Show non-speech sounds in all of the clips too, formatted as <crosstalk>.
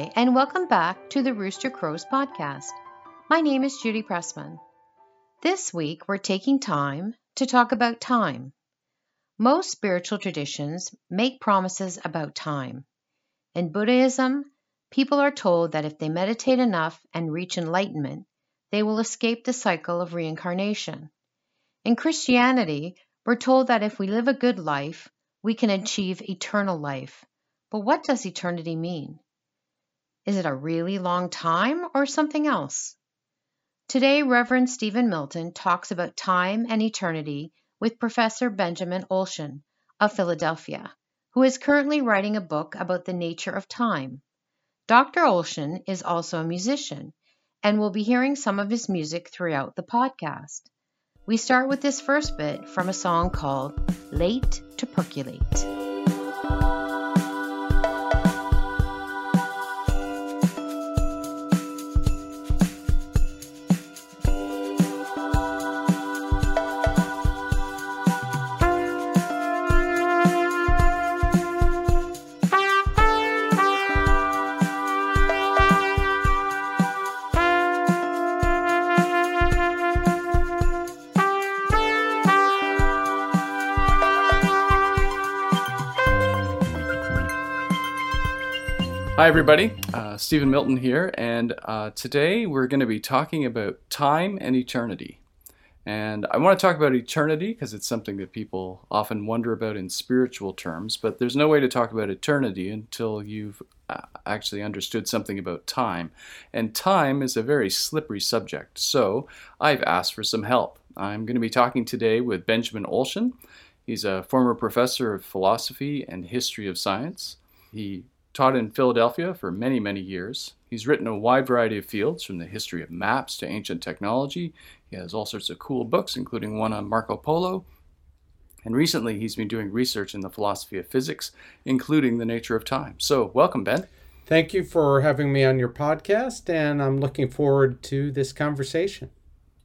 And welcome back to the Rooster Crows podcast. My name is Judy Pressman. This week, we're taking time to talk about time. Most spiritual traditions make promises about time. In Buddhism, people are told that if they meditate enough and reach enlightenment, they will escape the cycle of reincarnation. In Christianity, we're told that if we live a good life, we can achieve eternal life. But what does eternity mean? Is it a really long time or something else? Today, Reverend Stephen Milton talks about time and eternity with Professor Benjamin Olshin of Philadelphia, who is currently writing a book about the nature of time. Dr. Olshin is also a musician, and we'll be hearing some of his music throughout the podcast. We start with this first bit from a song called Late to Percolate. Hi, everybody. Uh, Stephen Milton here, and uh, today we're going to be talking about time and eternity. And I want to talk about eternity because it's something that people often wonder about in spiritual terms, but there's no way to talk about eternity until you've uh, actually understood something about time. And time is a very slippery subject, so I've asked for some help. I'm going to be talking today with Benjamin Olshin. He's a former professor of philosophy and history of science. He taught in Philadelphia for many, many years. He's written a wide variety of fields, from the history of maps to ancient technology. He has all sorts of cool books, including one on Marco Polo. And recently, he's been doing research in the philosophy of physics, including the nature of time. So, welcome, Ben. Thank you for having me on your podcast, and I'm looking forward to this conversation.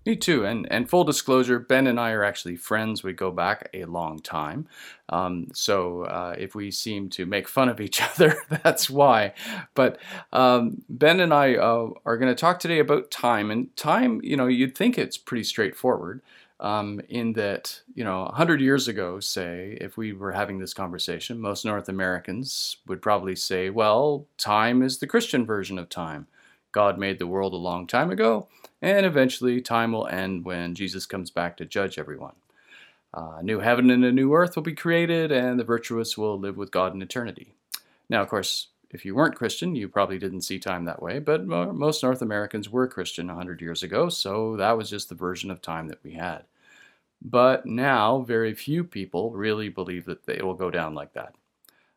Me too. And and full disclosure, Ben and I are actually friends. We go back a long time. Um, so uh, if we seem to make fun of each <laughs> other, that's why. But um, Ben and I uh, are going to talk today about time. And time, you know, you'd think it's pretty straightforward. Um, in that, you know, 100 years ago, say, if we were having this conversation, most North Americans would probably say, well, time is the Christian version of time. God made the world a long time ago, and eventually time will end when Jesus comes back to judge everyone. Uh, a new heaven and a new earth will be created, and the virtuous will live with God in eternity. Now, of course, if you weren't Christian, you probably didn't see time that way, but most North Americans were Christian 100 years ago, so that was just the version of time that we had. But now, very few people really believe that it will go down like that.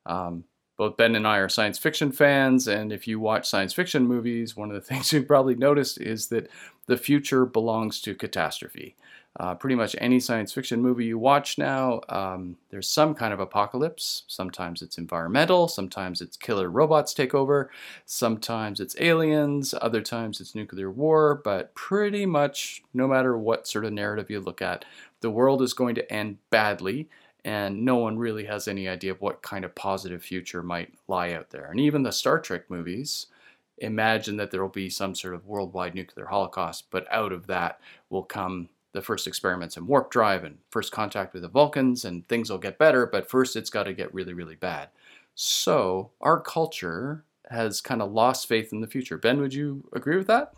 Um, both Ben and I are science fiction fans, and if you watch science fiction movies, one of the <laughs> things you've probably noticed is that the future belongs to catastrophe. Uh, pretty much any science fiction movie you watch now, um, there's some kind of apocalypse. Sometimes it's environmental, sometimes it's killer robots take over, sometimes it's aliens, other times it's nuclear war, but pretty much no matter what sort of narrative you look at, the world is going to end badly and no one really has any idea of what kind of positive future might lie out there. And even the Star Trek movies imagine that there will be some sort of worldwide nuclear holocaust, but out of that will come the first experiments in warp drive and first contact with the Vulcans, and things will get better, but first it's got to get really, really bad. So our culture has kind of lost faith in the future. Ben, would you agree with that?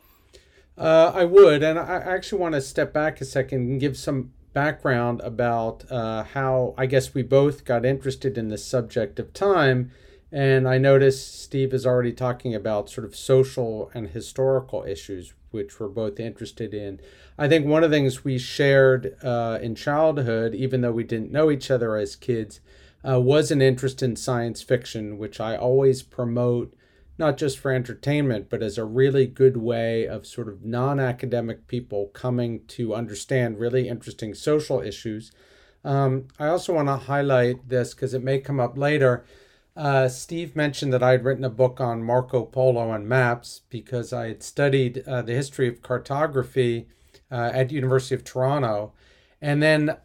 Uh, I would, and I actually want to step back a second and give some background about uh, how I guess we both got interested in the subject of time. And I noticed Steve is already talking about sort of social and historical issues, which we're both interested in. I think one of the things we shared uh, in childhood, even though we didn't know each other as kids, uh, was an interest in science fiction, which I always promote not just for entertainment, but as a really good way of sort of non academic people coming to understand really interesting social issues. Um, I also want to highlight this because it may come up later. Uh, Steve mentioned that I had written a book on Marco Polo and maps because I had studied uh, the history of cartography uh, at University of Toronto, and then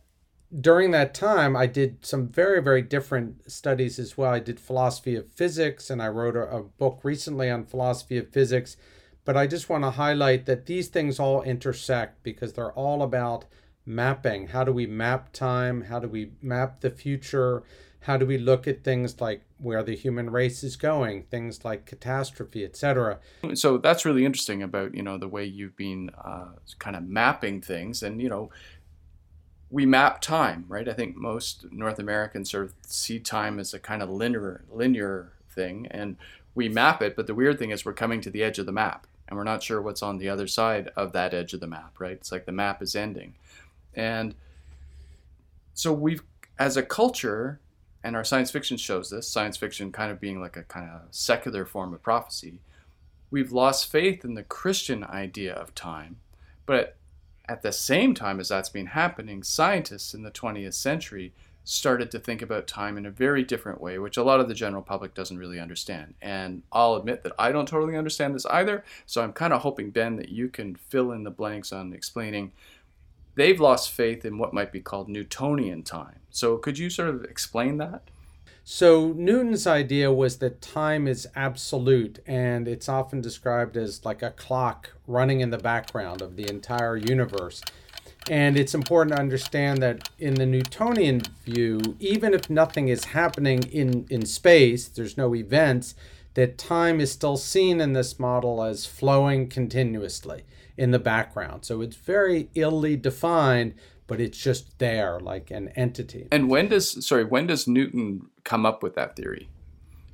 during that time, I did some very, very different studies as well. I did philosophy of physics, and I wrote a, a book recently on philosophy of physics. But I just want to highlight that these things all intersect because they're all about mapping. How do we map time? How do we map the future? How do we look at things like where the human race is going, things like catastrophe, etc. So that's really interesting about you know the way you've been uh, kind of mapping things, and you know we map time, right? I think most North Americans sort of see time as a kind of linear linear thing, and we map it. But the weird thing is we're coming to the edge of the map, and we're not sure what's on the other side of that edge of the map, right? It's like the map is ending, and so we've as a culture, and our science fiction shows this. Science fiction kind of being like a kind of secular form of prophecy. We've lost faith in the Christian idea of time, but at the same time as that's been happening, scientists in the 20th century started to think about time in a very different way, which a lot of the general public doesn't really understand. And I'll admit that I don't totally understand this either. So I'm kind of hoping, Ben, that you can fill in the blanks on explaining. They've lost faith in what might be called Newtonian time. So could you sort of explain that? So Newton's idea was that time is absolute, and it's often described as like a clock running in the background of the entire universe. And it's important to understand that in the Newtonian view, even if nothing is happening in, in space, there's no events, that time is still seen in this model as flowing continuously in the background. So it's very illy defined, but it's just there like an entity. And when does sorry, when does Newton come up with that theory?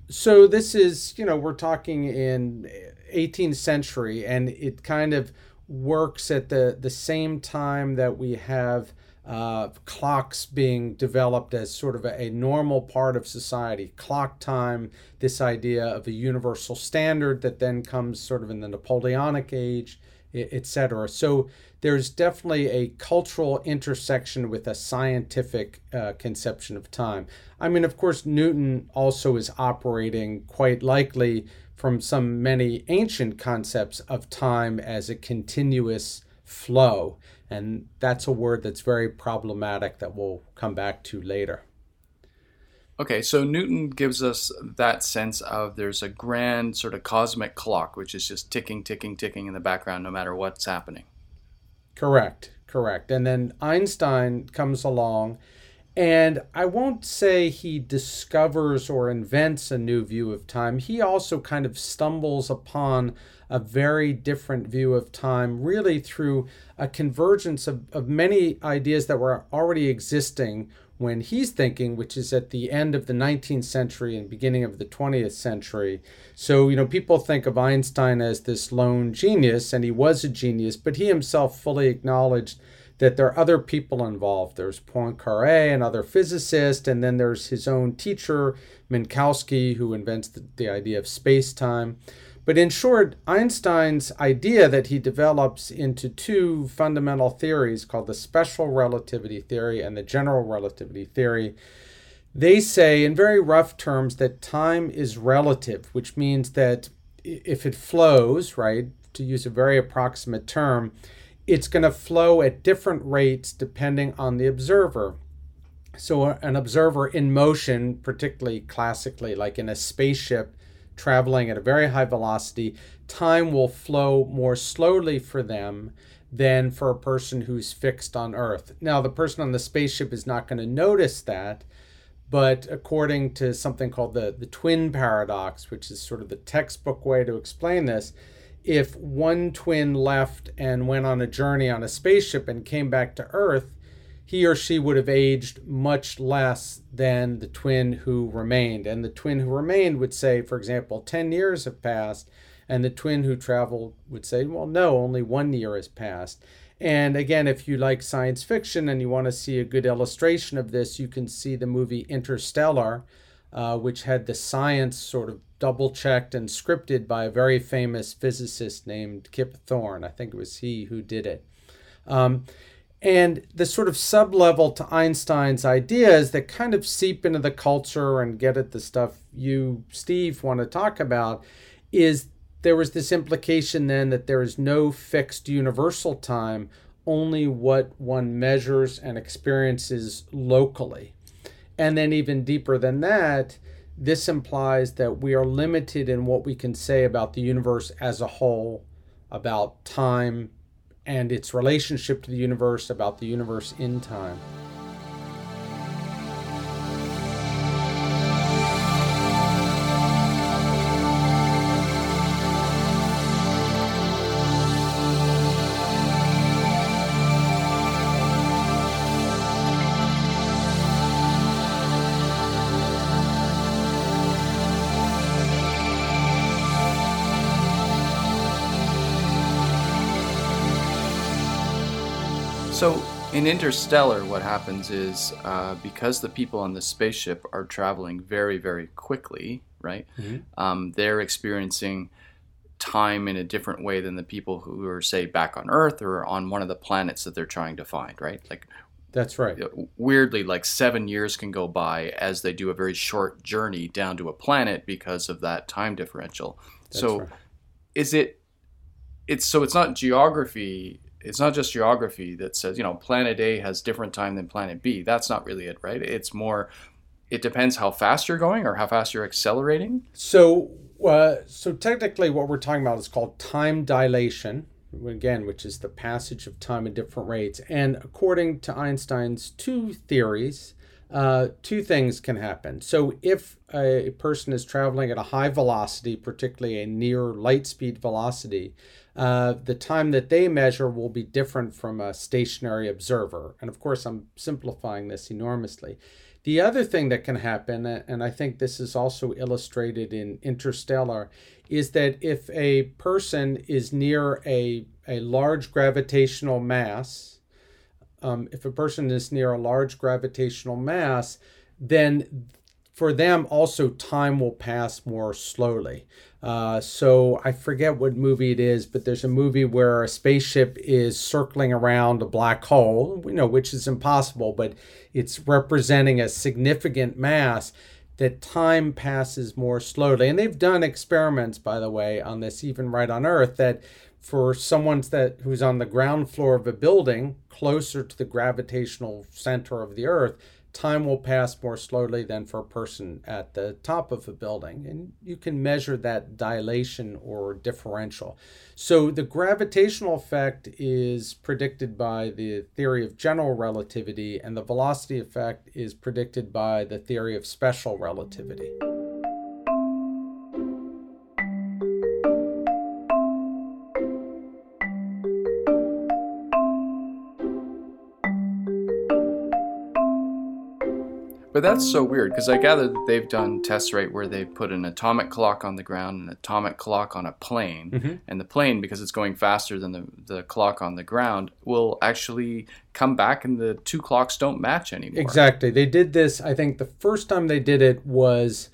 So this is, you know, we're talking in 18th century and it kind of works at the the same time that we have uh, clocks being developed as sort of a, a, normal part of society. Clock time, this idea of a universal standard that then comes sort of in the Napoleonic age, etc. So there's definitely a cultural intersection with a scientific uh, conception of time. I mean, of course, Newton also is operating quite likely from some many ancient concepts of time as a continuous flow. And that's a word that's very problematic that we'll come back to later. Okay, so Newton gives us that sense of there's a grand sort of cosmic clock, which is just ticking, ticking, ticking in the background no matter what's happening. Correct, correct. And then Einstein comes along, and I won't say he discovers or invents a new view of time. He also kind of stumbles upon a very different view of time, really through a convergence of, of many ideas that were already existing when he's thinking, which is at the end of the 19th century and beginning of the 20th century. So, you know, people think of Einstein as this lone genius, and he was a genius, but he himself fully acknowledged that there are other people involved. There's Poincaré, another physicist, and then there's his own teacher, Minkowski, who invents the, the idea of space time. But in short, Einstein's idea that he develops into two fundamental theories called the special relativity theory and the general relativity theory, they say in very rough terms that time is relative, which means that if it flows, right, to use a very approximate term, it's going to flow at different rates depending on the observer. So, an observer in motion, particularly classically, like in a spaceship, traveling at a very high velocity, time will flow more slowly for them than for a person who's fixed on Earth. Now, the person on the spaceship is not going to notice that, but according to something called the, the twin paradox, which is sort of the textbook way to explain this, if one twin left and went on a journey on a spaceship and came back to Earth, he or she would have aged much less than the twin who remained. And the twin who remained would say, for example, 10 years have passed. And the twin who traveled would say, well, no, only one year has passed. And again, if you like science fiction and you want to see a good illustration of this, you can see the movie Interstellar, uh, which had the science sort of double checked and scripted by a very famous physicist named Kip Thorne. I think it was he who did it. Um, and the sort of sub-level to Einstein's ideas that kind of seep into the culture and get at the stuff you, Steve, want to talk about is there was this implication then that there is no fixed universal time, only what one measures and experiences locally. And then, even deeper than that, this implies that we are limited in what we can say about the universe as a whole, about time and its relationship to the universe, about the universe in time. In Interstellar, what happens is uh, because the people on the spaceship are traveling very, very quickly, right? Mm-hmm. Um, they're experiencing time in a different way than the people who are, say, back on Earth or on one of the planets that they're trying to find, right? Like, that's right. Weirdly, like seven years can go by as they do a very short journey down to a planet because of that time differential. That's so, right. is it? It's so it's not geography it's not just geography that says you know planet A has different time than planet B. That's not really it, right? It's more it depends how fast you're going or how fast you're accelerating. So uh, so technically, what we're talking about is called time dilation. Again, which is the passage of time at different rates. And according to Einstein's two theories, uh, two things can happen. So, if a person is traveling at a high velocity, particularly a near light speed velocity, uh, the time that they measure will be different from a stationary observer. And of course, I'm simplifying this enormously. The other thing that can happen, and I think this is also illustrated in Interstellar, is that if a person is near a, a large gravitational mass, um, if a person is near a large gravitational mass, then for them also time will pass more slowly. Uh, so I forget what movie it is, but there's a movie where a spaceship is circling around a black hole, you know, which is impossible, but it's representing a significant mass that time passes more slowly. And they've done experiments, by the way, on this, even right on Earth, that for someone that who's on the ground floor of a building closer to the gravitational center of the Earth, time will pass more slowly than for a person at the top of a building. And you can measure that dilation or differential. So the gravitational effect is predicted by the theory of general relativity, and the velocity effect is predicted by the theory of special relativity. But that's so weird because I gather that they've done tests right where they've put an atomic clock on the ground, an atomic clock on a plane, mm-hmm. and the plane, because it's going faster than the, the clock on the ground, will actually come back and the two clocks don't match anymore. Exactly. They did this, I think the first time they did it was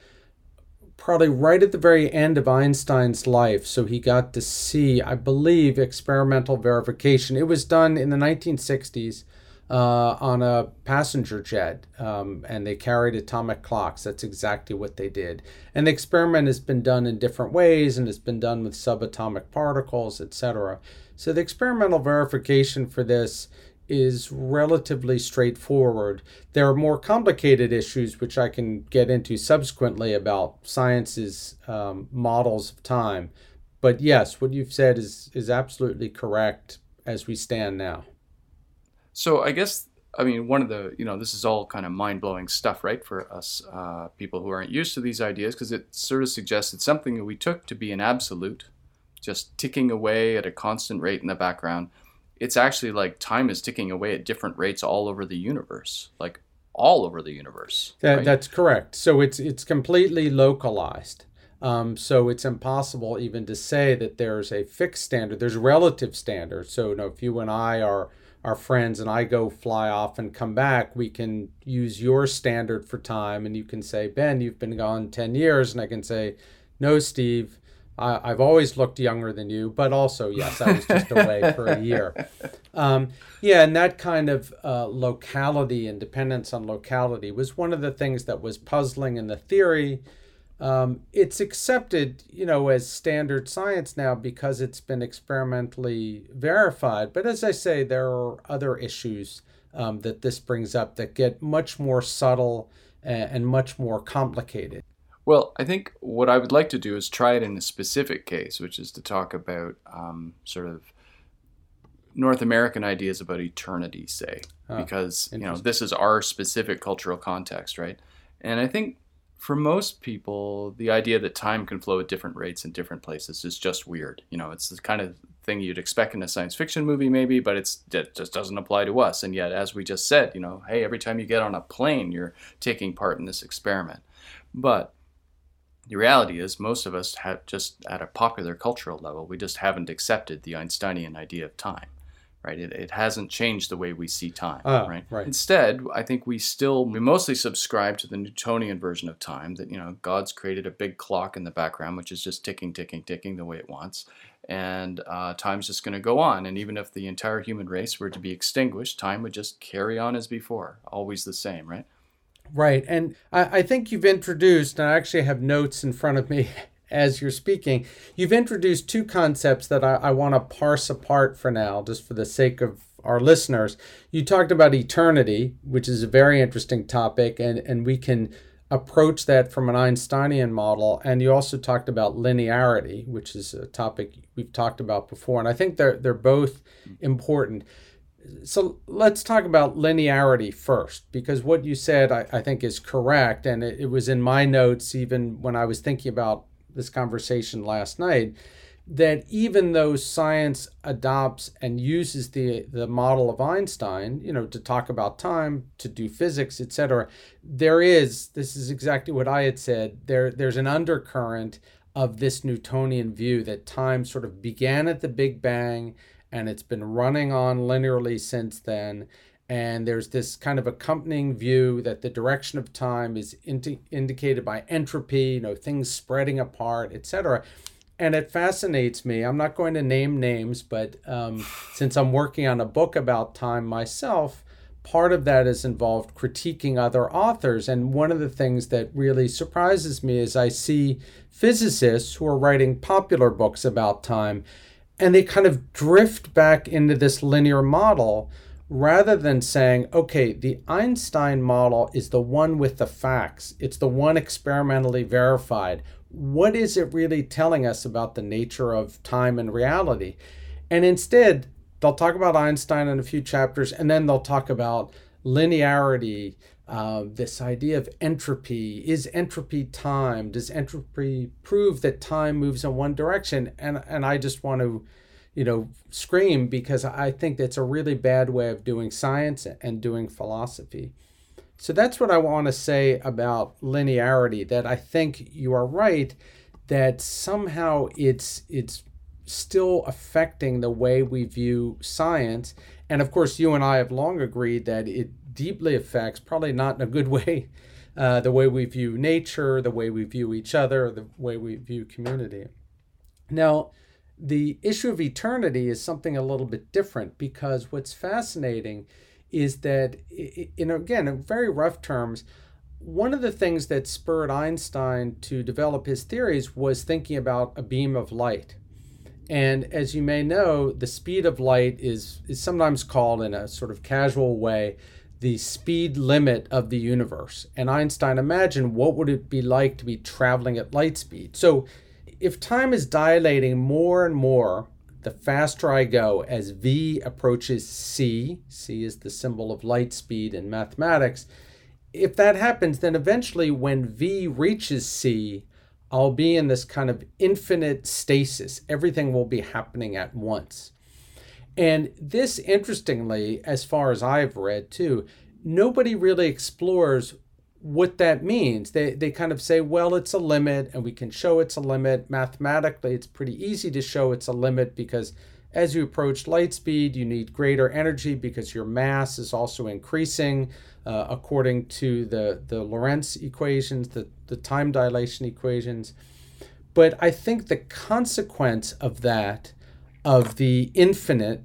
probably right at the very end of Einstein's life. So he got to see, I believe, experimental verification. It was done in the 1960s uh, on a passenger jet, um, and they carried atomic clocks. That's exactly what they did. And the experiment has been done in different ways, and it's been done with subatomic particles, etc. So the experimental verification for this is relatively straightforward. There are more complicated issues, which I can get into subsequently about science's um, models of time. But yes, what you've said is is absolutely correct as we stand now. So I guess I mean one of the you know this is all kind of mind blowing stuff, right, for us uh, people who aren't used to these ideas because it sort of suggests it's something that we took to be an absolute, just ticking away at a constant rate in the background. It's actually like time is ticking away at different rates all over the universe, like all over the universe. That, right? That's correct. So it's it's completely localized. Um, so it's impossible even to say that there's a fixed standard. There's relative standards. So you know, if you and I are our friends and I go fly off and come back, we can use your standard for time. And you can say, Ben, you've been gone 10 years. And I can say, no, Steve, I, have always looked younger than you. But also, yes, I was just away for a year. <laughs> Um, yeah, and that kind of uh, locality and dependence on locality was one of the things that was puzzling in the theory. Um, it's accepted, you know, as standard science now because it's been experimentally verified. But as I say, there are other issues um, that this brings up that get much more subtle and, and much more complicated. Well, I think what I would like to do is try it in a specific case, which is to talk about um, sort of North American ideas about eternity, say, ah, because you know this is our specific cultural context, right? And I think for most people, the idea that time can flow at different rates in different places is just weird. You know, it's the kind of thing you'd expect in a science fiction movie, maybe, but it's it just doesn't apply to us. And yet, as we just said, you know, hey, every time you get on a plane, you're taking part in this experiment. But the reality is, most of us have just at a popular cultural level, we just haven't accepted the Einsteinian idea of time right? It, it hasn't changed the way we see time, oh, right? right? Instead, I think we still we mostly subscribe to the Newtonian version of time that you know God's created a big clock in the background which is just ticking, ticking, ticking the way it wants, and uh, time's just going to go on. And even if the entire human race were to be extinguished, time would just carry on as before, always the same, right? Right, and I, I think you've introduced, and I actually have notes in front of me as you're speaking, you've introduced two concepts that I, I want to parse apart for now, just for the sake of our listeners. You talked about eternity, which is a very interesting topic, and, and we can approach that from an Einsteinian model. And you also talked about linearity, which is a topic we've talked about before. And I think they're, they're both important. So let's talk about linearity first, because what you said I, I think is correct. And it, it was in my notes, even when I was thinking about this conversation last night that even though science adopts and uses the the model of Einstein, you know, to talk about time, to do physics, etc., there is this is exactly what I had said. There there's an undercurrent of this Newtonian view that time sort of began at the Big Bang and it's been running on linearly since then and there's this kind of accompanying view that the direction of time is indi- indicated by entropy you know things spreading apart etc and it fascinates me. I'm not going to name names but um, <sighs> since i'm working on a book about time myself part of that is involved critiquing other authors. And one of the things that really surprises me is i see physicists who are writing popular books about time and they kind of drift back into this linear model rather than saying, okay, the Einstein model is the one with the facts, it's the one experimentally verified. What is it really telling us about the nature of time and reality? And instead, they'll talk about Einstein in a few chapters, and then they'll talk about linearity, uh, this idea of entropy. Is entropy time? Does entropy prove that time moves in one direction? And and I just want to you know, scream because I think that's a really bad way of doing science and doing philosophy. So that's what I want to say about linearity that I think you are right that somehow it's it's still affecting the way we view science and of course you and I have long agreed that it deeply affects probably not in a good <laughs> way uh, the way we view nature, the way we view each other, the way we view community. Now, the issue of eternity is something a little bit different because what's fascinating is that, in again, in very rough terms, one of the things that spurred Einstein to develop his theories was thinking about a beam of light. And as you may know, the speed of light is, is sometimes called in a sort of casual way the speed limit of the universe. And Einstein imagined what would it be like to be traveling at light speed. So if time is dilating more and more, the faster I go as v approaches c, c is the symbol of light speed in mathematics. If that happens, then eventually when v reaches c, I'll be in this kind of infinite stasis. Everything will be happening at once. And this, interestingly, as far as I've read too, nobody really explores what that means. They, they kind of say, well, it's a limit and we can show it's a limit. Mathematically, it's pretty easy to show it's a limit because as you approach light speed, you need greater energy because your mass is also increasing uh, according to the, the Lorentz equations, the, the time dilation equations. But I think the consequence of that, of the infinite,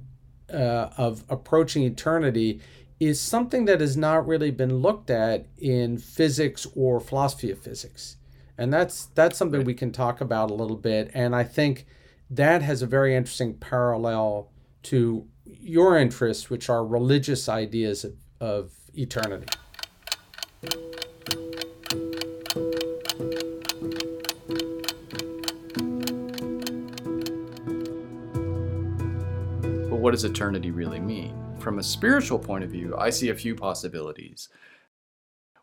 uh, of approaching eternity, is something that has not really been looked at in physics or philosophy of physics. And that's that's something right. we can talk about a little bit. And I think that has a very interesting parallel to your interests, which are religious ideas of, of eternity. But what does eternity really mean? From a spiritual point of view, I see a few possibilities.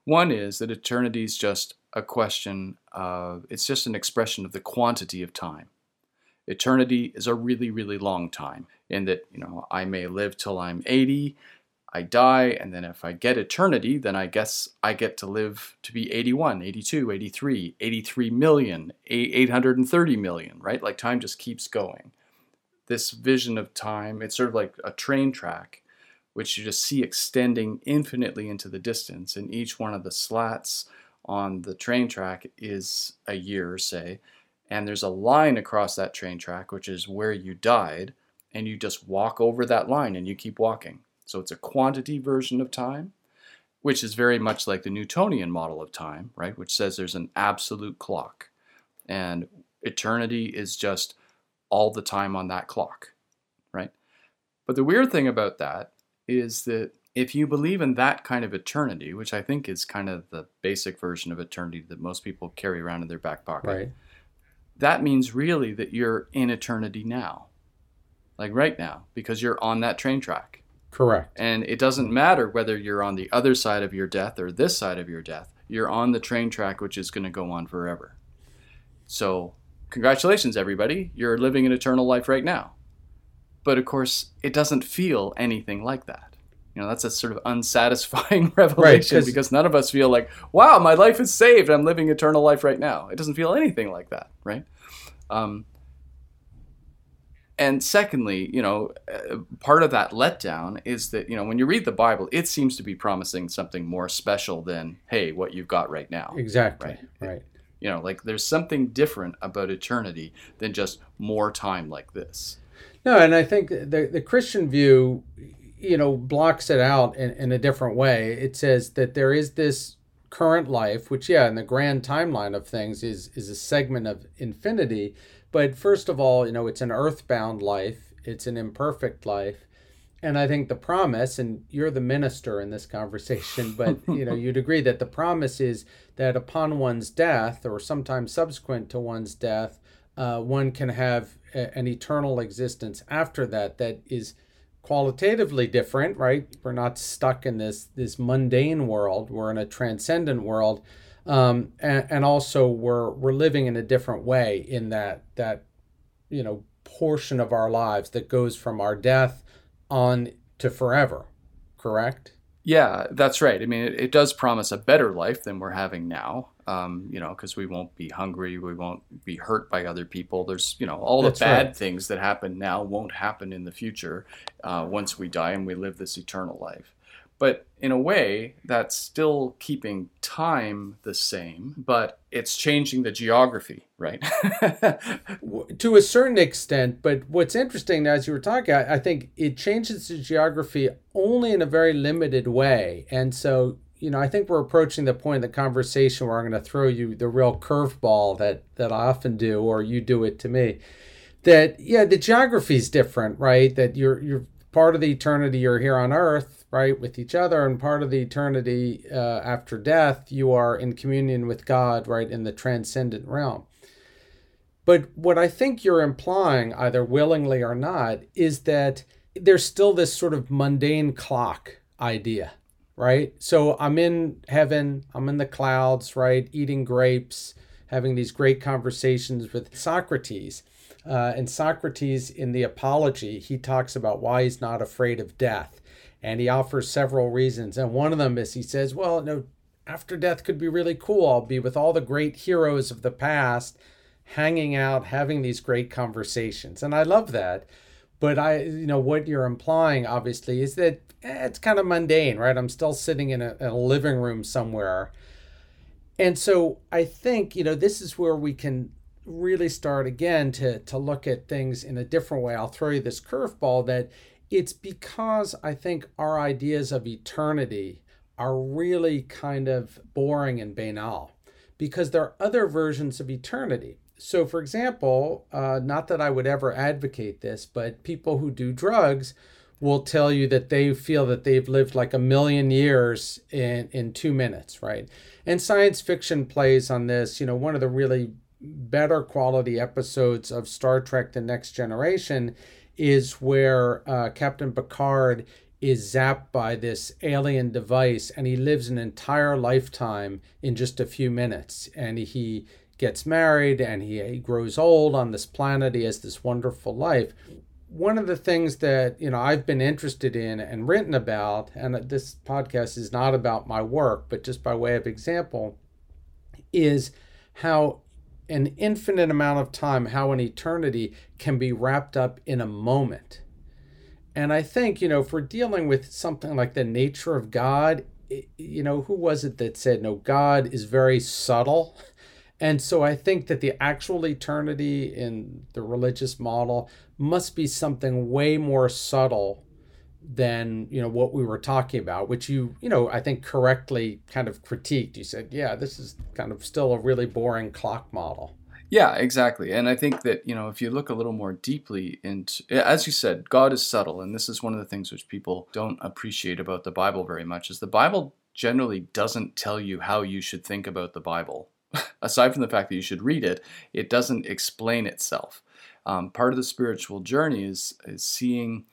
One is that eternity is just a question of, it's just an expression of the quantity of time. Eternity is a really, really long time, in that, you know, I may live till I'm 80, I die, and then if I get eternity, then I guess I get to live to be 81, 82, 83, 83 million, 830 million, right? Like time just keeps going. This vision of time, it's sort of like a train track, which you just see extending infinitely into the distance, and each one of the slats on the train track is a year, say, and there's a line across that train track, which is where you died, and you just walk over that line and you keep walking. So it's a quantity version of time, which is very much like the Newtonian model of time, right? Which says there's an absolute clock, and eternity is just all the time on that clock, right? But the weird thing about that is that if you believe in that kind of eternity, which I think is kind of the basic version of eternity that most people carry around in their back pocket, right. that means really that you're in eternity now, like right now, because you're on that train track. Correct. And it doesn't matter whether you're on the other side of your death or this side of your death, you're on the train track, which is going to go on forever. So, congratulations, everybody. You're living an eternal life right now. But of course, it doesn't feel anything like that. You know, that's a sort of unsatisfying <laughs> revelation right, because none of us feel like, wow, my life is saved. I'm living eternal life right now. It doesn't feel anything like that, right? Um, and secondly, you know, uh, part of that letdown is that, you know, when you read the Bible, it seems to be promising something more special than, hey, what you've got right now. Exactly. Right. right. You know, like there's something different about eternity than just more time like this. No, and I think the the Christian view, you know, blocks it out in, in a different way. It says that there is this current life, which yeah, in the grand timeline of things is is a segment of infinity. But first of all, you know, it's an earthbound life, it's an imperfect life. And I think the promise, and you're the minister in this conversation, <laughs> but you know, you'd agree that the promise is that upon one's death, or sometimes subsequent to one's death, uh, one can have a, an eternal existence after that that is qualitatively different, right? We're not stuck in this this mundane world. We're in a transcendent world, um, and, and also we're we're living in a different way in that that you know portion of our lives that goes from our death on to forever. Correct? Yeah, that's right. I mean, it, it does promise a better life than we're having now um, you know, because we won't be hungry, we won't be hurt by other people. There's, you know, all the That's bad right. things that happen now won't happen in the future uh, once we die and we live this eternal life. But in a way, that's still keeping time the same, but it's changing the geography, right? <laughs> to a certain extent. But what's interesting, as you were talking, I think it changes the geography only in a very limited way. And so you know, I think we're approaching the point in the conversation where I'm going to throw you the real curveball that that I often do, or you do it to me. That yeah, the geography is different, right? That you're you're part of the eternity you're here on Earth, right, with each other, and part of the eternity uh, after death you are in communion with God, right, in the transcendent realm. But what I think you're implying, either willingly or not, is that there's still this sort of mundane clock idea right? So I'm in heaven, I'm in the clouds, right? Eating grapes, having these great conversations with Socrates. Uh, and Socrates, in the Apology, he talks about why he's not afraid of death. And he offers several reasons. And one of them is he says, well, no, after death could be really cool. I'll be with all the great heroes of the past, hanging out, having these great conversations. And I love that. But I, you know, what you're implying obviously is that eh, it's kind of mundane, right? I'm still sitting in a, in a living room somewhere. And so I think, you know, this is where we can really start again to, to look at things in a different way. I'll throw you this curveball that it's because I think our ideas of eternity are really kind of boring and banal because there are other versions of eternity. So, for example, uh, not that I would ever advocate this, but people who do drugs will tell you that they feel that they've lived like a million years in, in two minutes, right? And science fiction plays on this. You know, one of the really better quality episodes of Star Trek The Next Generation is where uh, Captain Picard is zapped by this alien device and he lives an entire lifetime in just a few minutes. And he gets married and he, he grows old on this planet. He has this wonderful life one of the things that you know I've been interested in and written about, and this podcast is not about my work, but just by way of example, is how an infinite amount of time, how an eternity can be wrapped up in a moment. And I think, you know, if we're dealing with something like the nature of God, you know, who was it that said, no, God is very subtle? <laughs> And so I think that the actual eternity in the religious model must be something way more subtle than you know what we were talking about which you you know i think correctly kind of critiqued. You said yeah this is kind of still a really boring clock model. Yeah exactly. And i think that you know if you look a little more deeply into as you said god is subtle and this is one of the things which people don't appreciate about the bible very much is the bible generally doesn't tell you how you should think about the bible <laughs> aside from the fact that you should read it, it doesn't explain itself. Um, part of the spiritual journey is, is seeing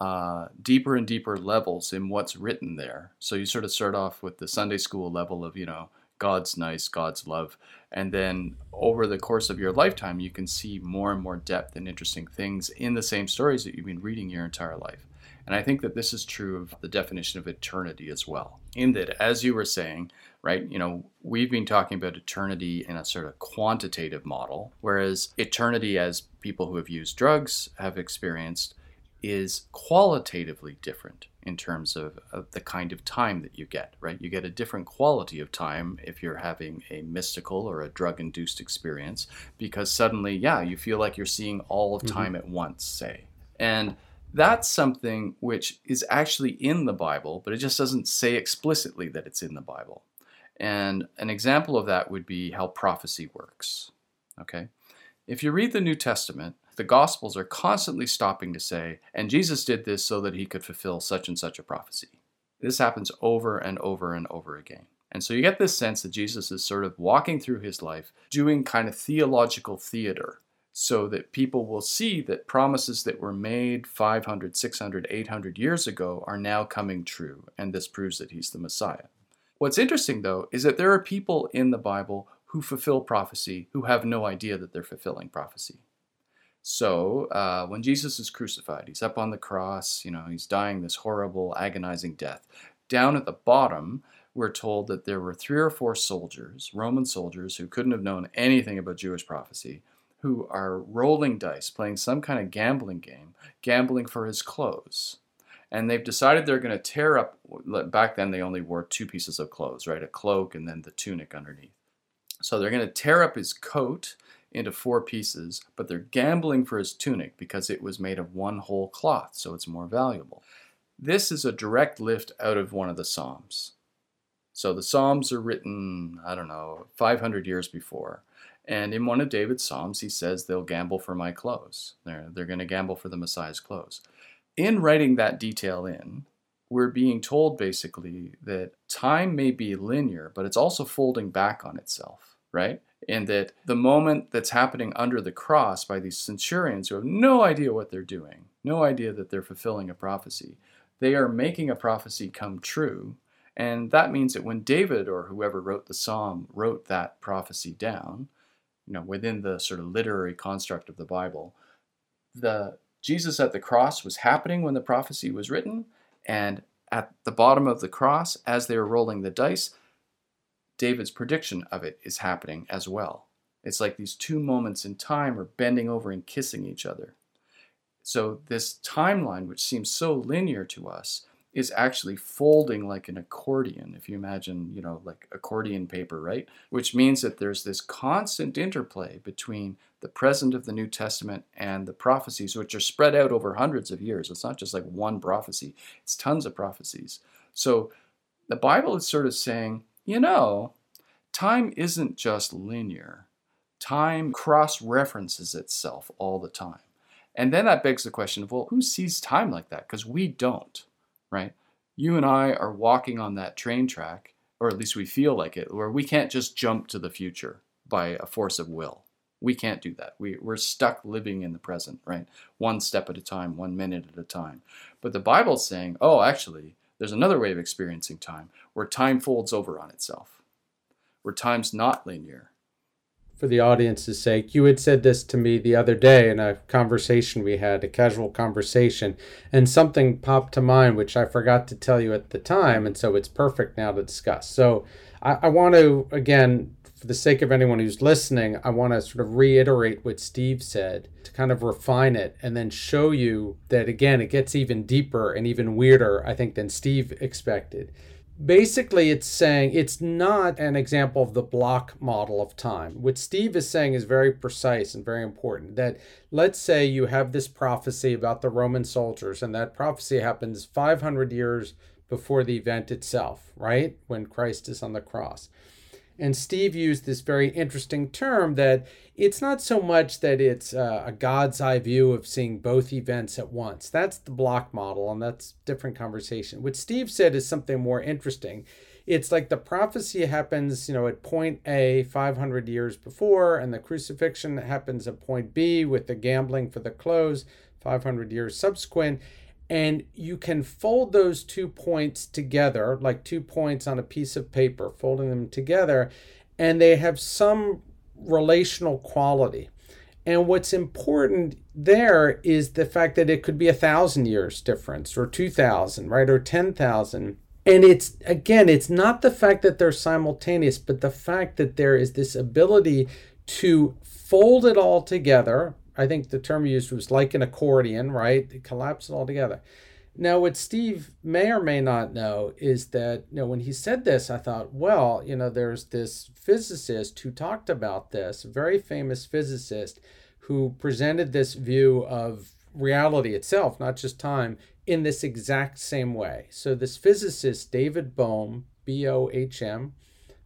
uh, deeper and deeper levels in what's written there. So you sort of start off with the Sunday school level of, you know, God's nice, God's love. And then over the course of your lifetime, you can see more and more depth and interesting things in the same stories that you've been reading your entire life. And I think that this is true of the definition of eternity as well. In that, as you were saying, right, you know, we've been talking about eternity in a sort of quantitative model, whereas eternity, as people who have used drugs have experienced, is qualitatively different in terms of, of, the kind of time that you get, right? You get a different quality of time if you're having a mystical or a drug induced experience because suddenly, yeah, you feel like you're seeing all of mm-hmm. time mm-hmm. at once, say. And that's something which is actually in the Bible, but it just doesn't say explicitly that it's in the Bible. And an example of that would be how prophecy works. Okay? If you read the New Testament, the Gospels are constantly stopping to say, and Jesus did this so that he could fulfill such and such a prophecy. This happens over and over and over again. And so you get this sense that Jesus is sort of walking through his life, doing kind of theological theater so that people will see that promises that were made 500, 600, 800 years ago are now coming true, and this proves that he's the Messiah. What's interesting, though, is that there are people in the Bible who fulfill prophecy who have no idea that they're fulfilling prophecy. So, uh, when Jesus is crucified, he's up on the cross, you know, he's dying this horrible, agonizing death. Down at the bottom, we're told that there were three or four soldiers, Roman soldiers, who couldn't have known anything about Jewish prophecy, who are rolling dice, playing some kind of gambling game, gambling for his clothes. And they've decided they're going to tear up. Back then, they only wore two pieces of clothes, right? A cloak and then the tunic underneath. So they're going to tear up his coat into four pieces, but they're gambling for his tunic because it was made of one whole cloth, so it's more valuable. This is a direct lift out of one of the Psalms. So the Psalms are written, I don't know, 500 years before. And in one of David's Psalms, he says, They'll gamble for my clothes. They're, they're going to gamble for the Messiah's clothes. In writing that detail in, we're being told basically that time may be linear, but it's also folding back on itself, right? And that the moment that's happening under the cross by these centurions who have no idea what they're doing, no idea that they're fulfilling a prophecy, they are making a prophecy come true. And that means that when David or whoever wrote the psalm wrote that prophecy down, you know, within the sort of literary construct of the Bible. The Jesus at the cross was happening when the prophecy was written, and at the bottom of the cross, as they were rolling the dice, David's prediction of it is happening as well. It's like these two moments in time are bending over and kissing each other. So, this timeline, which seems so linear to us, is actually folding like an accordion, if you imagine, you know, like accordion paper, right? Which means that there's this constant interplay between the present of the New Testament and the prophecies, which are spread out over hundreds of years. It's not just like one prophecy, it's tons of prophecies. So the Bible is sort of saying, you know, time isn't just linear. Time cross references itself all the time. And then that begs the question of, well, who sees time like that? Because we don't, right? You and I are walking on that train track, or at least we feel like it, where we can't just jump to the future by a force of will. We can't do that. We, we're stuck living in the present, right? One step at a time, one minute at a time. But the Bible's saying, oh, actually, there's another way of experiencing time where time folds over on itself, where time's not linear, for the audience's sake, you had said this to me the other day in a conversation we had, a casual conversation, and something popped to mind which I forgot to tell you at the time, and so it's perfect now to discuss. So I, I want to, again, for the sake of anyone who's listening, I want to sort of reiterate what Steve said to kind of refine it and then show you that, again, it gets even deeper and even weirder, I think, than Steve expected basically it's saying it's not an example of the block model of time. What steve is saying is very precise and very important that let's say you have this prophecy about the roman soldiers and that prophecy happens 500 years before the event itself right? When christ is on the cross and Steve used this very interesting term that it's not so much that it's uh, a God's eye view of seeing both events at once. That's the block model, and that's different conversation. What Steve said is something more interesting. It's like the prophecy happens, you know, at point A 500 years before, and the crucifixion happens at point B with the gambling for the clothes 500 years subsequent and you can fold those two points together like two points on a piece of paper folding them together and they have some relational quality. And what's important there is the fact that it could be a thousand years difference or 2000 right or 10000 and it's again it's not the fact that they're simultaneous but the fact that there is this ability to fold it all together I think the term used was like an accordion, right? It collapsed all together. Now, what Steve may or may not know is that, you know, when he said this, I thought, well, you know, there's this physicist who talked about this, very famous physicist who presented this view of reality itself, not just time, in this exact same way. So, this physicist, David Bohm, B O H M,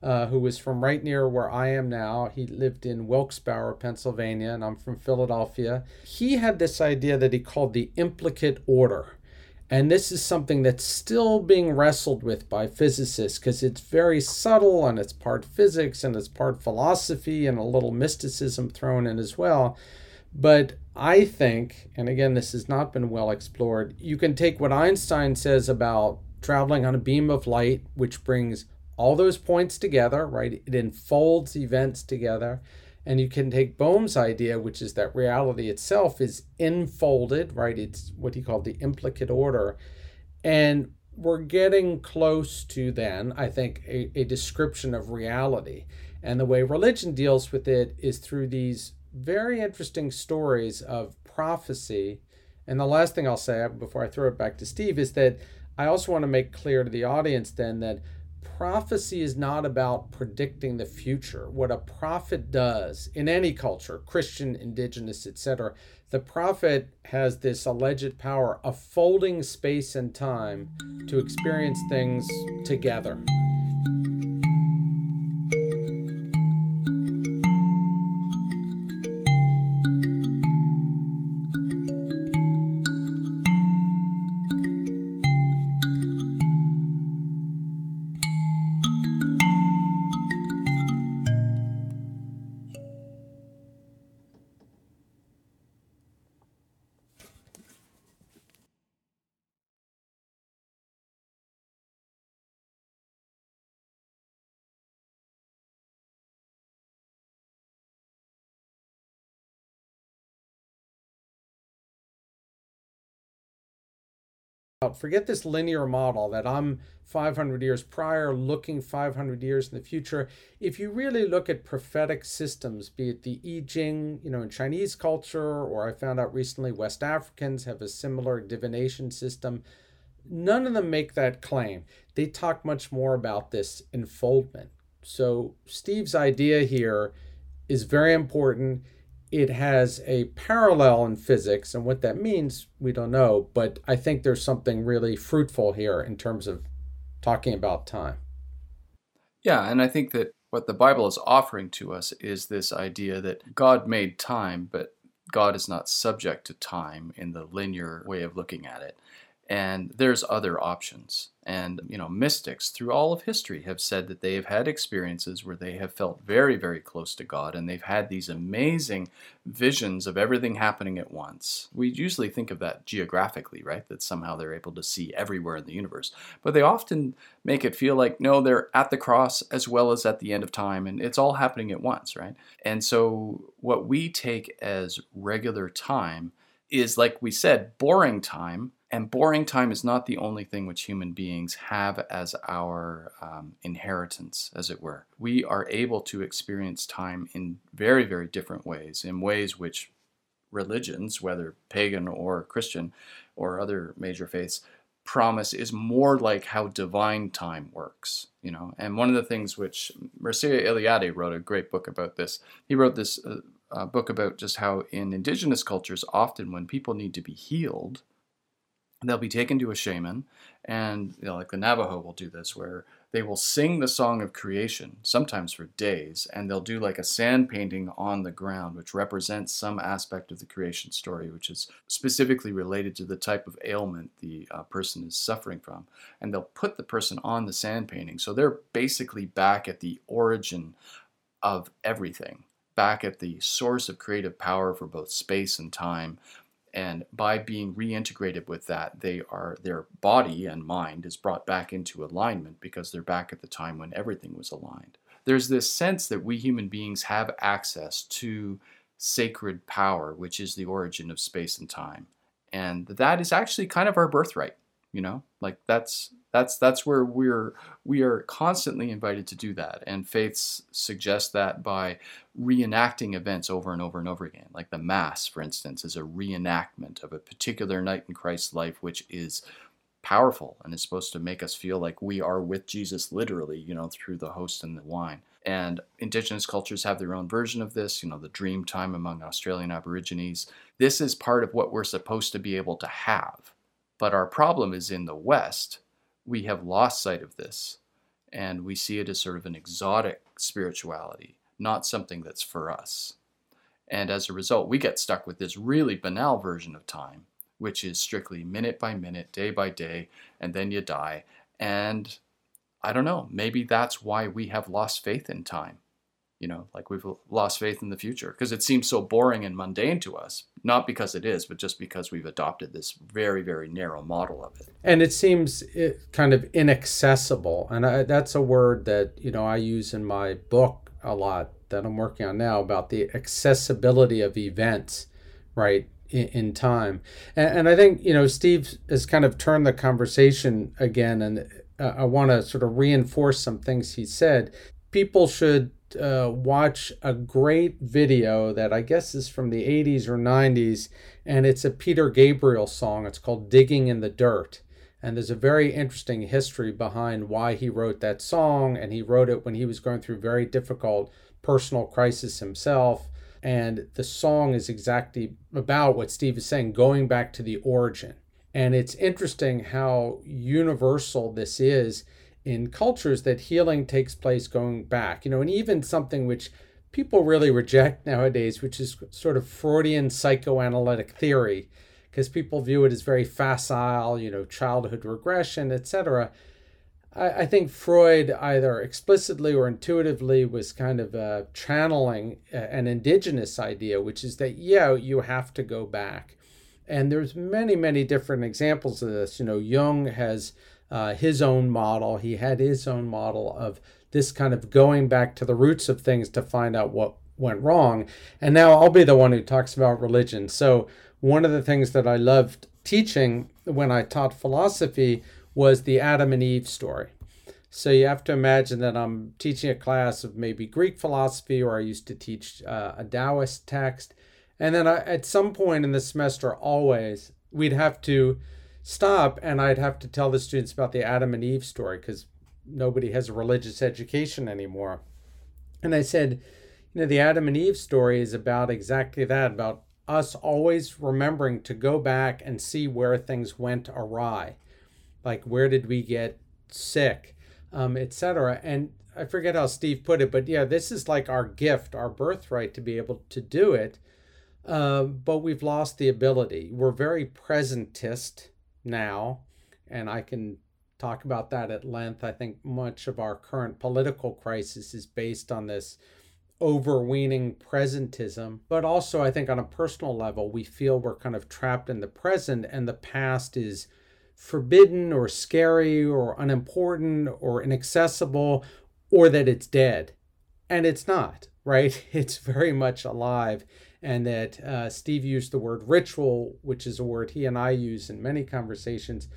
uh, who was from right near where I am now. He lived in Wilkes-Barre, Pennsylvania, and I'm from Philadelphia. He had this idea that he called the implicate order. And this is something that's still being wrestled with by physicists because it's very subtle and it's part physics and it's part philosophy and a little mysticism thrown in as well. But I think, and again, this has not been well explored, you can take what Einstein says about traveling on a beam of light, which brings all those points together, right? It enfolds events together. And you can take Bohm's idea, which is that reality itself is enfolded, right? It's what he called the implicate order. And we're getting close to then, I think, a, a description of reality. And the way religion deals with it is through these very interesting stories of prophecy. And the last thing I'll say before I throw it back to Steve is that I also want to make clear to the audience then that prophecy is not about predicting the future. What a prophet does in any culture, Christian, indigenous, etc., the prophet has this alleged power of folding space and time to experience things together. Forget this linear model that I'm 500 years prior, looking 500 years in the future. If you really look at prophetic systems, be it the I Ching, you know, in Chinese culture, or I found out recently West Africans have a similar divination system, none of them make that claim. They talk much more about this enfoldment. So Steve's idea here is very important it has a parallel in physics, and what that means, we don't know, but I think there's something really fruitful here in terms of talking about time. Yeah, and I think that What the Bible is offering to us is this idea that God made time, but God is not subject to time in the linear way of looking at it. And there's other options. And, you know, mystics through all of history have said that they have had experiences where they have felt very, very close to God and they've had these amazing visions of everything happening at once. We usually think of that geographically, right? That somehow they're able to see everywhere in the universe. But they often make it feel like, no, they're at the cross as well as at the end of time and it's all happening at once, right? And so what we take as regular time is, like we said, boring time and boring time is not the only thing which human beings have as our um, inheritance, as it were. We are able to experience time in very, very different ways, in ways which religions, whether pagan or Christian or other major faiths, promise is more like how divine time works, you know. And one of the things which Mircea Eliade wrote a great book about this. He wrote this uh, uh, book about just how in indigenous cultures, often when people need to be healed, they'll be taken to a shaman and you know, like the navajo will do this where they will sing the song of creation sometimes for days and they'll do like a sand painting on the ground which represents some aspect of the creation story which is specifically related to the type of ailment the uh, person is suffering from. And they'll put the person on the sand painting so they're basically back at the origin of everything back at the source of creative power for both space and time and by being reintegrated with that they are their body and mind is brought back into alignment because they're back at the time when everything was aligned. There's this sense that we human beings have access to sacred power which is the origin of space and time. And that is actually kind of our birthright you know? Like that's that's that's where we're we are constantly invited to do that. And faiths suggest that by reenacting events over and over and over again like the mass for instance is a reenactment of a particular night in christ's life which is powerful and is supposed to make us feel like we are with jesus literally you know through the host and the wine. And indigenous cultures have their own version of this you know the dream time among australian aborigines. This is part of what we're supposed to be able to have but our problem is in the west we have lost sight of this and we see it as sort of an exotic spirituality, not something that's for us. And as a result, we get stuck with this really banal version of time, which is strictly minute by minute, day by day, and then you die. And I don't know, maybe that's why we have lost faith in time you know, like we've lost faith in the future because it seems so boring and mundane to us. Not because it is, but just because we've adopted this very, very narrow model of it. And it seems kind of inaccessible. And I, that's a word that, you know, I use in my book a lot that I'm working on now about the accessibility of events, right? In, in time. And, and, I think, you know, Steve has kind of turned the conversation again. And uh, I want to sort of reinforce some things he said. People should uh, watch a great video that I guess is from the 80s or 90s, and it's a Peter Gabriel song. It's called Digging in the Dirt. And there's a very interesting history behind why he wrote that song. And he wrote it when he was going through very difficult personal crisis himself. And the song is exactly about what Steve is saying, going back to the origin. And it's interesting how universal this is in cultures that healing takes place going back, you know, and even something which people really reject nowadays, which is sort of Freudian psychoanalytic theory, because people view it as very facile, you know, childhood regression, etc. I, I think Freud, either explicitly or intuitively, was kind of uh, channeling an indigenous idea, which is that, yeah, you have to go back. And there's many, many different examples of this. You know, Jung has uh, his own model. He had his own model of this kind of going back to the roots of things to find out what went wrong. And now I'll be the one who talks about religion. So, one of the things that I loved teaching when I taught philosophy was the Adam and Eve story. So, you have to imagine that I'm teaching a class of maybe Greek philosophy, or I used to teach uh, a Taoist text. And then I, at some point in the semester, always, we'd have to stop and I'd have to tell the students about the Adam and Eve story because nobody has a religious education anymore. And I said, you know, the Adam and Eve story is about exactly that about us always remembering to go back and see where things went awry. Like, where did we get sick, um, etc. And I forget how Steve put it, but yeah, this is like our gift, our birthright to be able to do it. Uh, but we've lost the ability. We're very presentist now, and I can talk about that at length. I think much of our current political crisis is based on this overweening presentism. But also, I think on a personal level, we feel we're kind of trapped in the present and the past is forbidden or scary or unimportant or inaccessible or that it's dead. And it's not, right? <laughs> It's very much alive. And that uh, Steve used the word ritual, which is a word he and I use in many conversations.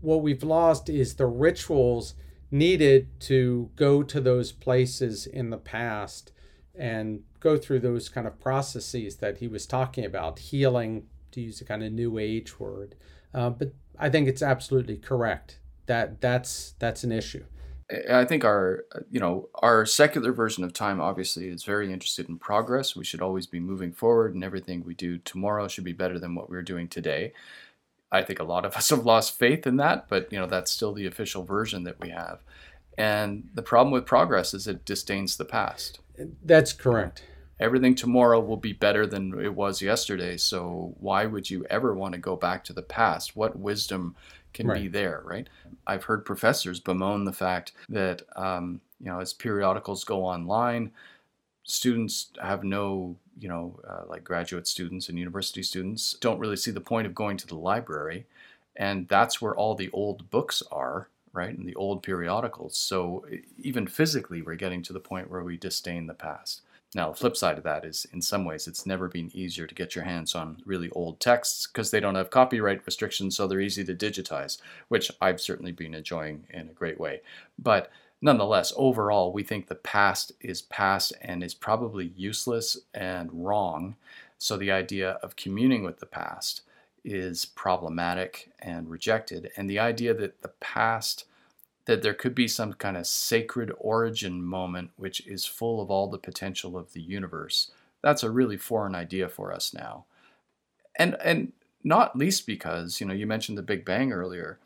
What we've lost is the rituals needed to go to those places in the past and go through those kind of processes that he was talking about. Healing to use a kind of new age word. Uh, but i think it's absolutely correct that that's that's an issue I think our, you know, our secular version of time obviously is very interested in progress. We should always be moving forward, and everything we do tomorrow should be better than what we're doing today. I think a lot of <laughs> us have lost faith in that, but you know that's still the official version that we have. And the problem with progress is it disdains the past. That's correct. Everything tomorrow will be better than it was yesterday. So why would you ever want to go back to the past? What wisdom can right. be there, right? I've heard professors bemoan the fact that um, you know as periodicals go online, students have no you know uh, like graduate students and university students don't really see the point of going to the library, and that's where all the old books are right, and the old periodicals. So even physically, we're getting to the point where we disdain the past. Now, the flip side of that is, in some ways, it's never been easier to get your hands on really old texts because they don't have copyright restrictions, so they're easy to digitize, which I've certainly been enjoying in a great way. But nonetheless, overall, we think the past is past and is probably useless and wrong. So the idea of communing with the past is problematic and rejected. And the idea that the past, that there could be some kind of sacred origin moment which is full of all the potential of the universe, that's a really foreign idea for us now. And, and not least because, you know, you mentioned the Big Bang earlier.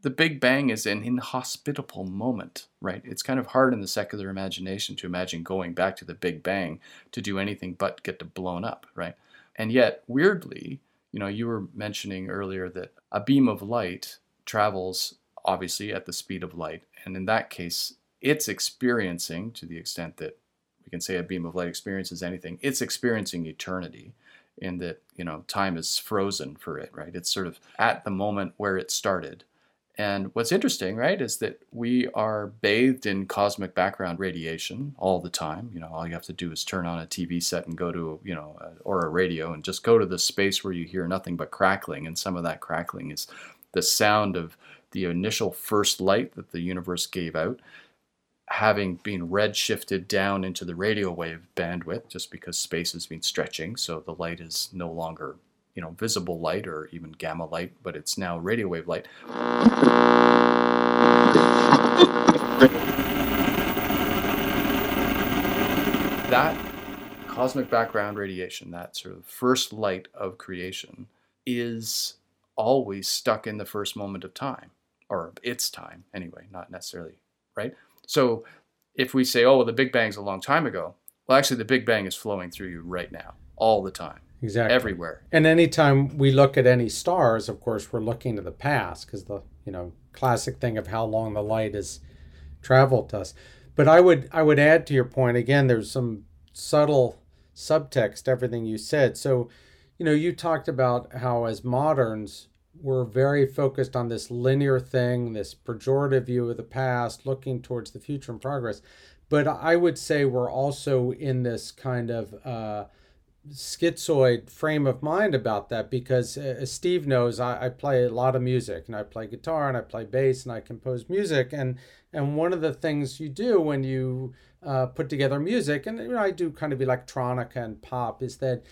The Big Bang is an inhospitable moment, right? It's kind of hard in the secular imagination to imagine going back to the Big Bang to do anything but get blown up, right? And yet, weirdly, you know, you were mentioning earlier that a beam of light travels obviously at the speed of light. And in that case, it's experiencing, to the extent that we can say a beam of light experiences anything, it's experiencing eternity in that, you know, time is frozen for it, right? It's sort of at the moment where it started. And what's interesting, right, is that we are bathed in cosmic background radiation all the time. You know, all you have to do is turn on a TV set and go to, you know, uh, or a radio and just go to the space where you hear nothing but crackling. And some of that crackling is the sound of the initial first light that the universe gave out having been redshifted down into the radio wave bandwidth just because space has been stretching. So the light is no longer you know visible light or even gamma light, but it's now radio wave light. That cosmic background radiation, that sort of first light of creation, is always stuck in the first moment of time, or its time anyway, not necessarily, right? So if we say, oh, well, the Big Bang's a long time ago, well, actually, the Big Bang is flowing through you right now, all the time. Exactly. Everywhere. And anytime we look at any stars, of course, we're looking to the past because the you know classic thing of how long the light has traveled to us. But I would I would add to your point again. There's some subtle subtext to everything you said. So, you know, you talked about how as moderns we're very focused on this linear thing, this pejorative view of the past, looking towards the future and progress. But I would say we're also in this kind of uh, schizoid frame of mind about that because uh, as Steve knows, I, I, play a lot of music and I play guitar and I play bass and I compose music and and one of the things you do when you uh, put together music and you know, I do kind of electronica and pop is that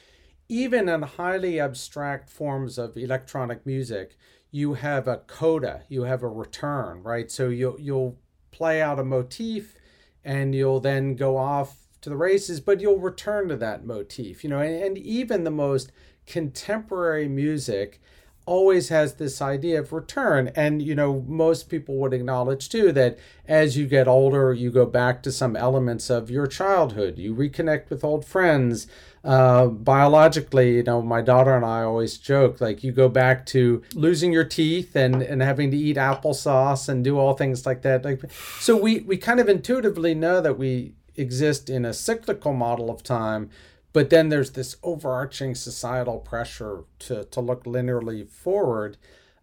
even in highly abstract forms of electronic music, you have a coda, you have a return, right? So you'll you'll play out a motif and you'll then go off to the races, but you'll return to that motif, you know, and, and even the most contemporary music always has this idea of return. And, you know, most people would acknowledge too that as you get older, you go back to some elements of your childhood. You reconnect with old friends. Uh, biologically, you know, my daughter and I always joke like you go back to losing your teeth and, and having to eat applesauce and do all things like that. Like, so we, we kind of intuitively know that we exist in a cyclical model of time but then there's this overarching societal pressure to, to look linearly forward.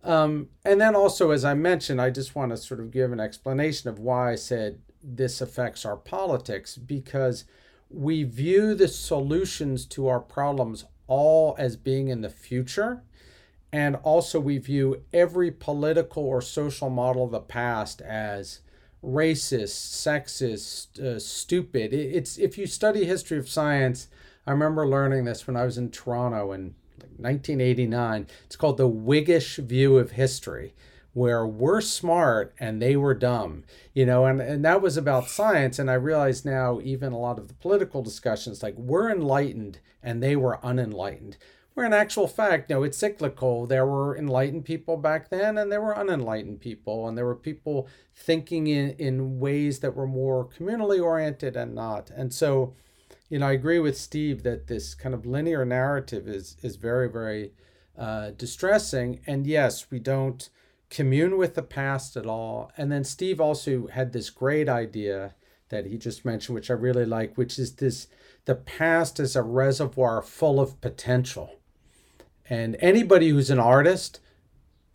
Um, and then also, as I mentioned, I just want to sort of give an explanation of why I said this affects our politics because we view the solutions to our problems all as being in the future. And also, we view every political or social model of the past as racist, sexist, uh, stupid. It's if you study history of science, I remember learning this when I was in Toronto in 1989. It's called the Whiggish view of history, where we're smart and they were dumb, you know, and, and that was about science. And I realize now, even a lot of the political discussions, like we're enlightened and they were unenlightened. Where in actual fact, know, it's cyclical. There were enlightened people back then and there were unenlightened people, and there were people thinking in, in ways that were more communally oriented and not. And so, you know, I agree with Steve that this kind of linear narrative is is very very uh, distressing. And yes, we don't commune with the past at all. And then Steve also had this great idea that he just mentioned, which I really like, which is this: the past is a reservoir full of potential. And anybody who's an artist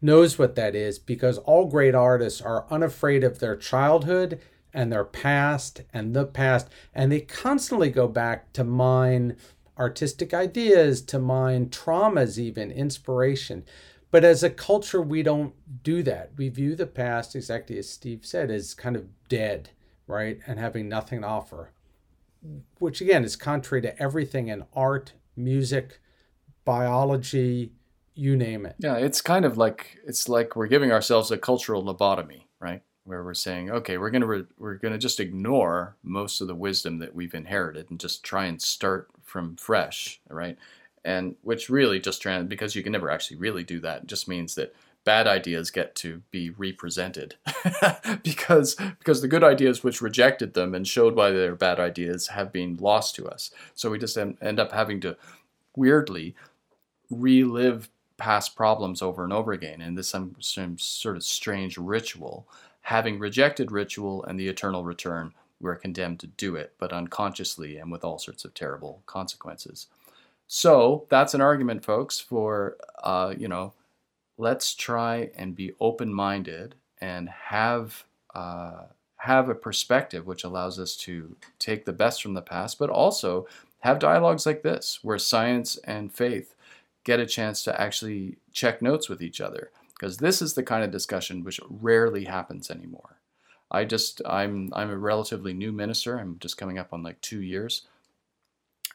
knows what that is because all great artists are unafraid of their childhood and their past and the past. And they constantly go back to mine artistic ideas, to mine traumas, even inspiration. But as a culture, we don't do that. We view the past, exactly as Steve said, as kind of dead, right? And having nothing to offer, which again is contrary to everything in art, music, biology, you name it. Yeah, it's kind of like it's like we're giving ourselves a cultural lobotomy, right? where we're saying, okay, we're gonna re- we're gonna just ignore most of the wisdom that we've inherited and just try and start from fresh, right? And which really just trans because you can never actually really do that. just means that bad ideas get to be represented <laughs> because because the good ideas which rejected them and showed why they're bad ideas have been lost to us. So we just end up having to weirdly relive past problems over and over again in this some, some sort of strange ritual Having rejected ritual and the eternal return, we are condemned to do it, but unconsciously and with all sorts of terrible consequences. So that's an argument, folks, for, uh, you know, let's try and be open minded and have. Uh, have a perspective which allows us to take the best from the past, but also have dialogues like this, where science and faith get a chance to actually check notes with each other because this is the kind of discussion which rarely happens anymore. I just I'm I'm a relatively new minister. I'm just coming up on like 2 years.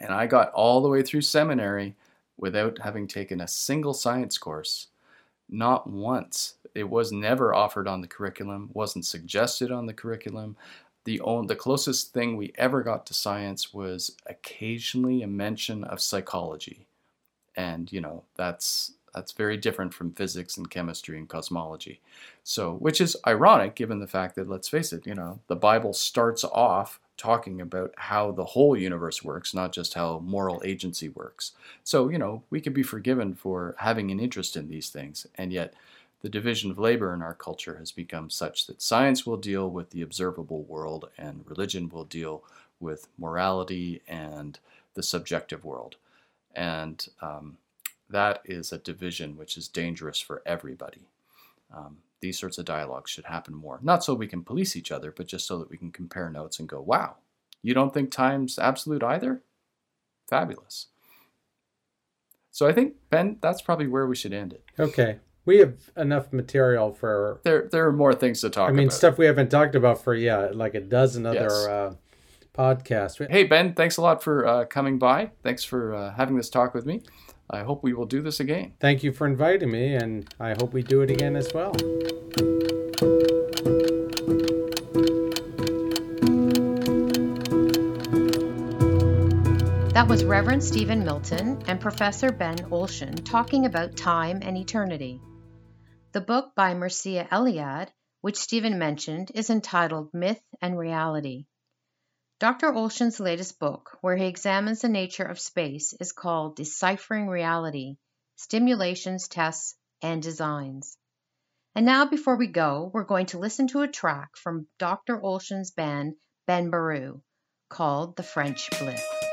And I got all the way through seminary without having taken a single science course. Not once. It was never offered on the curriculum, wasn't suggested on the curriculum. The, only, the closest thing we ever got to science was occasionally a mention of psychology. And, you know, that's that's very different from physics and chemistry and cosmology. So, which is ironic given the fact that, let's face it, you know, the Bible starts off talking about how the whole universe works, not just how moral agency works. So, you know, we can be forgiven for having an interest in these things, and yet the division of labor in our culture has become such that science will deal with the observable world and religion will deal with morality and the subjective world. And um, that is a division which is dangerous for everybody. Um, these sorts of dialogues should happen more. Not so we can police each other, but just so that we can compare notes and go, wow, you don't think time's absolute either? Fabulous. So I think, Ben, that's probably where we should end it. Okay. We have enough material for. There, there are more things to talk I mean, about. stuff we haven't talked about for, yeah, like a dozen other yes. uh, podcasts. Hey, Ben, thanks a lot for uh, coming by. Thanks for uh, having this talk with me. I hope we will do this again. Thank you for inviting me, and I hope we do it again as well. That was Reverend Stephen Milton and Professor Ben Olshin talking about time and eternity. The book by Mircea Eliade, which Stephen mentioned, is entitled Myth and Reality. Dr. Olshin's latest book, where he examines the nature of space, is called Deciphering Reality Simulations, Tests, and Designs. And now, before we go, we're going to listen to a track from Dr. Olshin's band, Ben Baru, called The French Blitz.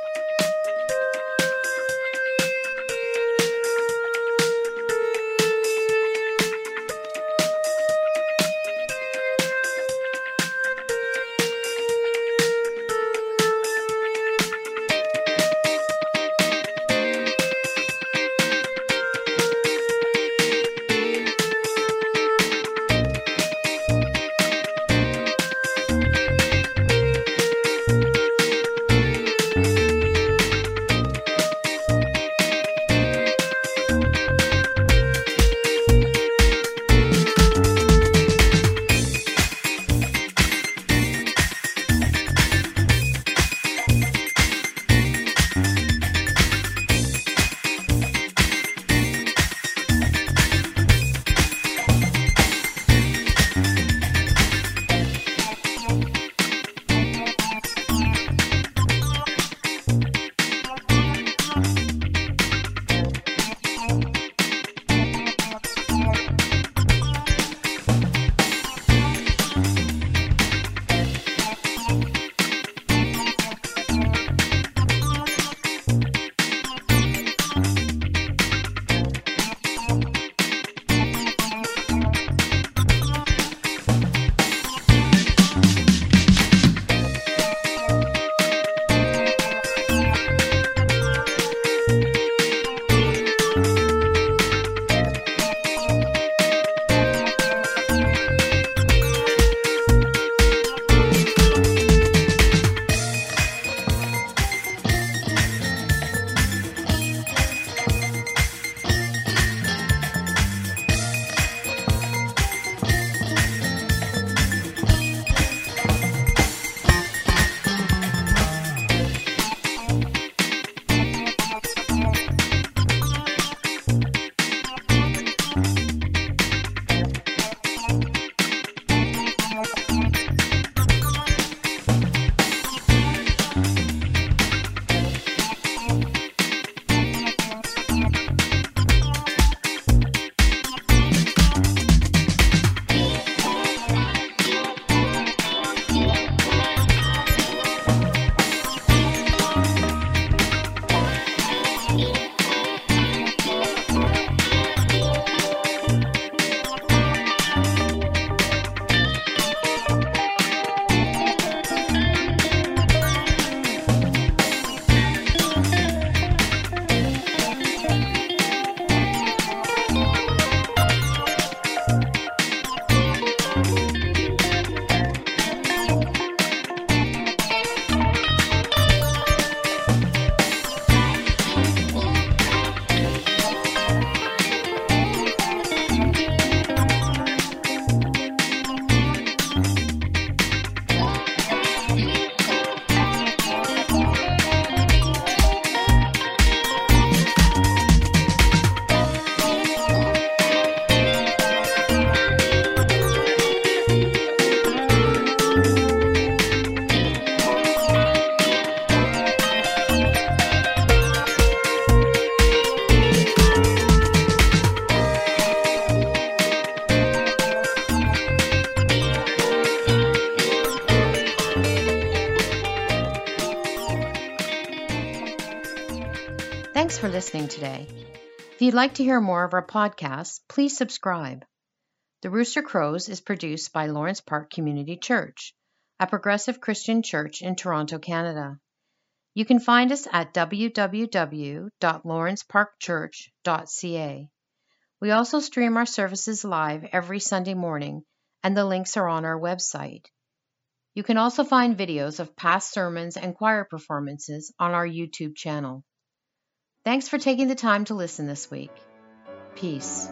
Listening today. If you'd like to hear more of our podcasts, please subscribe. The Rooster Crows is produced by Lawrence Park Community Church, a progressive Christian church in Toronto, Canada. You can find us at www.lawrenceparkchurch.ca. We also stream our services live every Sunday morning, and the links are on our website. You can also find videos of past sermons and choir performances on our YouTube channel. Thanks for taking the time to listen this week. Peace.